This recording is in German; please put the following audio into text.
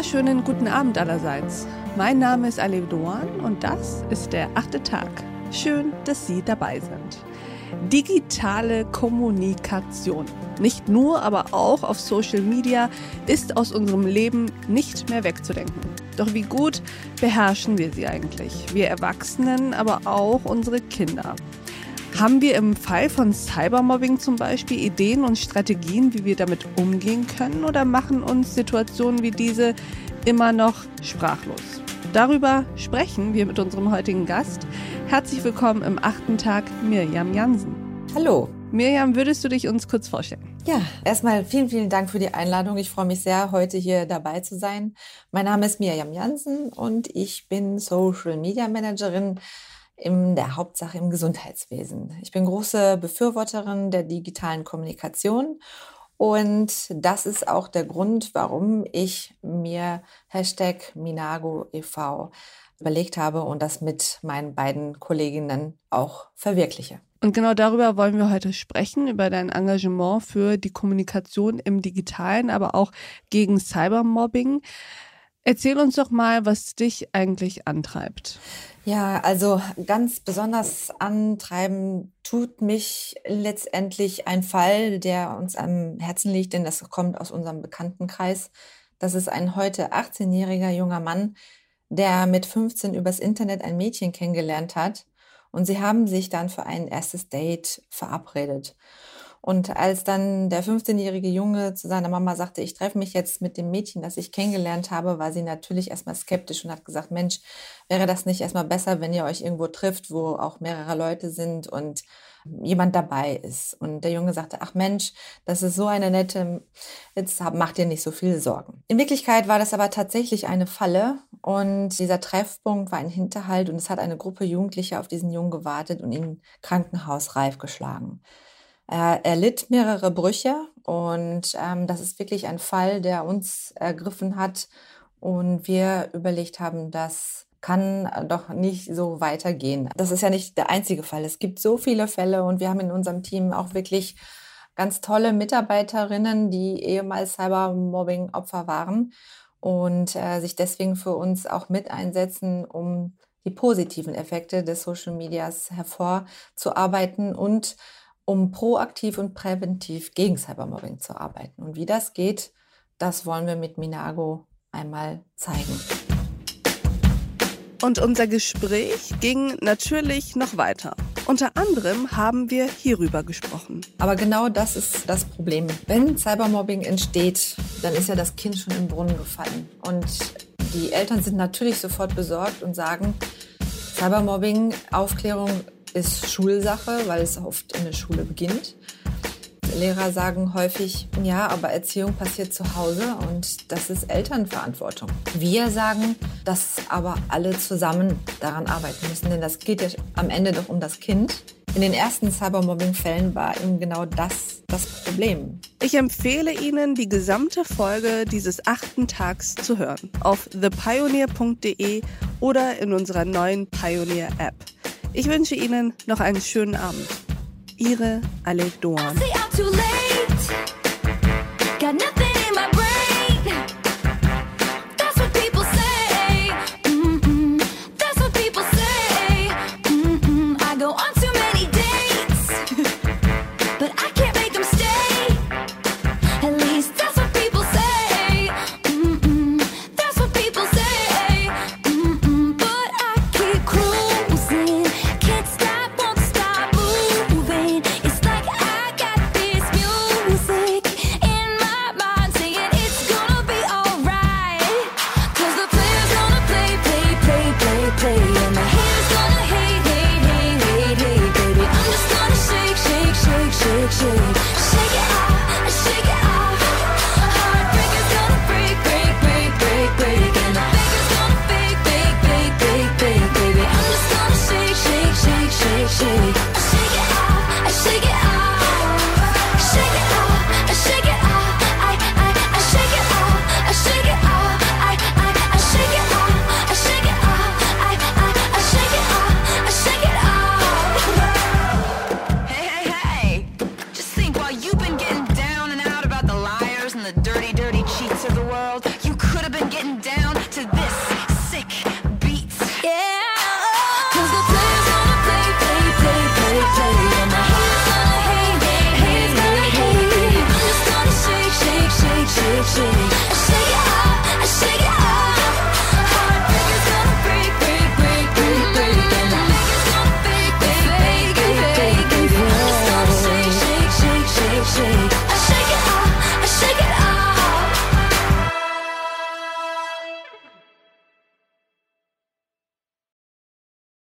wunderschönen guten Abend allerseits. Mein Name ist Alev Doan und das ist der achte Tag. Schön, dass Sie dabei sind. Digitale Kommunikation, nicht nur, aber auch auf Social Media, ist aus unserem Leben nicht mehr wegzudenken. Doch wie gut beherrschen wir sie eigentlich? Wir Erwachsenen, aber auch unsere Kinder. Haben wir im Fall von Cybermobbing zum Beispiel Ideen und Strategien, wie wir damit umgehen können oder machen uns Situationen wie diese immer noch sprachlos? Darüber sprechen wir mit unserem heutigen Gast. Herzlich willkommen im achten Tag, Mirjam Jansen. Hallo. Mirjam, würdest du dich uns kurz vorstellen? Ja, erstmal vielen, vielen Dank für die Einladung. Ich freue mich sehr, heute hier dabei zu sein. Mein Name ist Mirjam Jansen und ich bin Social Media Managerin in der Hauptsache im Gesundheitswesen. Ich bin große Befürworterin der digitalen Kommunikation und das ist auch der Grund, warum ich mir Hashtag Minago e.V. überlegt habe und das mit meinen beiden Kolleginnen auch verwirkliche. Und genau darüber wollen wir heute sprechen, über dein Engagement für die Kommunikation im digitalen, aber auch gegen Cybermobbing. Erzähl uns doch mal, was dich eigentlich antreibt. Ja, also ganz besonders antreiben tut mich letztendlich ein Fall, der uns am Herzen liegt, denn das kommt aus unserem Bekanntenkreis. Das ist ein heute 18-jähriger junger Mann, der mit 15 übers Internet ein Mädchen kennengelernt hat und sie haben sich dann für ein erstes Date verabredet. Und als dann der 15-jährige Junge zu seiner Mama sagte, ich treffe mich jetzt mit dem Mädchen, das ich kennengelernt habe, war sie natürlich erstmal skeptisch und hat gesagt, Mensch, wäre das nicht erstmal besser, wenn ihr euch irgendwo trifft, wo auch mehrere Leute sind und jemand dabei ist. Und der Junge sagte, ach Mensch, das ist so eine nette, jetzt macht ihr nicht so viel Sorgen. In Wirklichkeit war das aber tatsächlich eine Falle und dieser Treffpunkt war ein Hinterhalt und es hat eine Gruppe Jugendlicher auf diesen Jungen gewartet und ihn krankenhausreif geschlagen. Er, er litt mehrere Brüche und ähm, das ist wirklich ein Fall, der uns ergriffen hat und wir überlegt haben, das kann doch nicht so weitergehen. Das ist ja nicht der einzige Fall. Es gibt so viele Fälle und wir haben in unserem Team auch wirklich ganz tolle Mitarbeiterinnen, die ehemals Cybermobbing-Opfer waren und äh, sich deswegen für uns auch mit einsetzen, um die positiven Effekte des Social Medias hervorzuarbeiten und um proaktiv und präventiv gegen Cybermobbing zu arbeiten. Und wie das geht, das wollen wir mit Minago einmal zeigen. Und unser Gespräch ging natürlich noch weiter. Unter anderem haben wir hierüber gesprochen. Aber genau das ist das Problem. Wenn Cybermobbing entsteht, dann ist ja das Kind schon im Brunnen gefallen. Und die Eltern sind natürlich sofort besorgt und sagen, Cybermobbing, Aufklärung ist Schulsache, weil es oft in der Schule beginnt. Lehrer sagen häufig, ja, aber Erziehung passiert zu Hause und das ist Elternverantwortung. Wir sagen, dass aber alle zusammen daran arbeiten müssen, denn das geht ja am Ende doch um das Kind. In den ersten Cybermobbing-Fällen war eben genau das das Problem. Ich empfehle Ihnen, die gesamte Folge dieses achten Tags zu hören auf thepioneer.de oder in unserer neuen Pioneer-App. Ich wünsche Ihnen noch einen schönen Abend. Ihre Alec Doan. change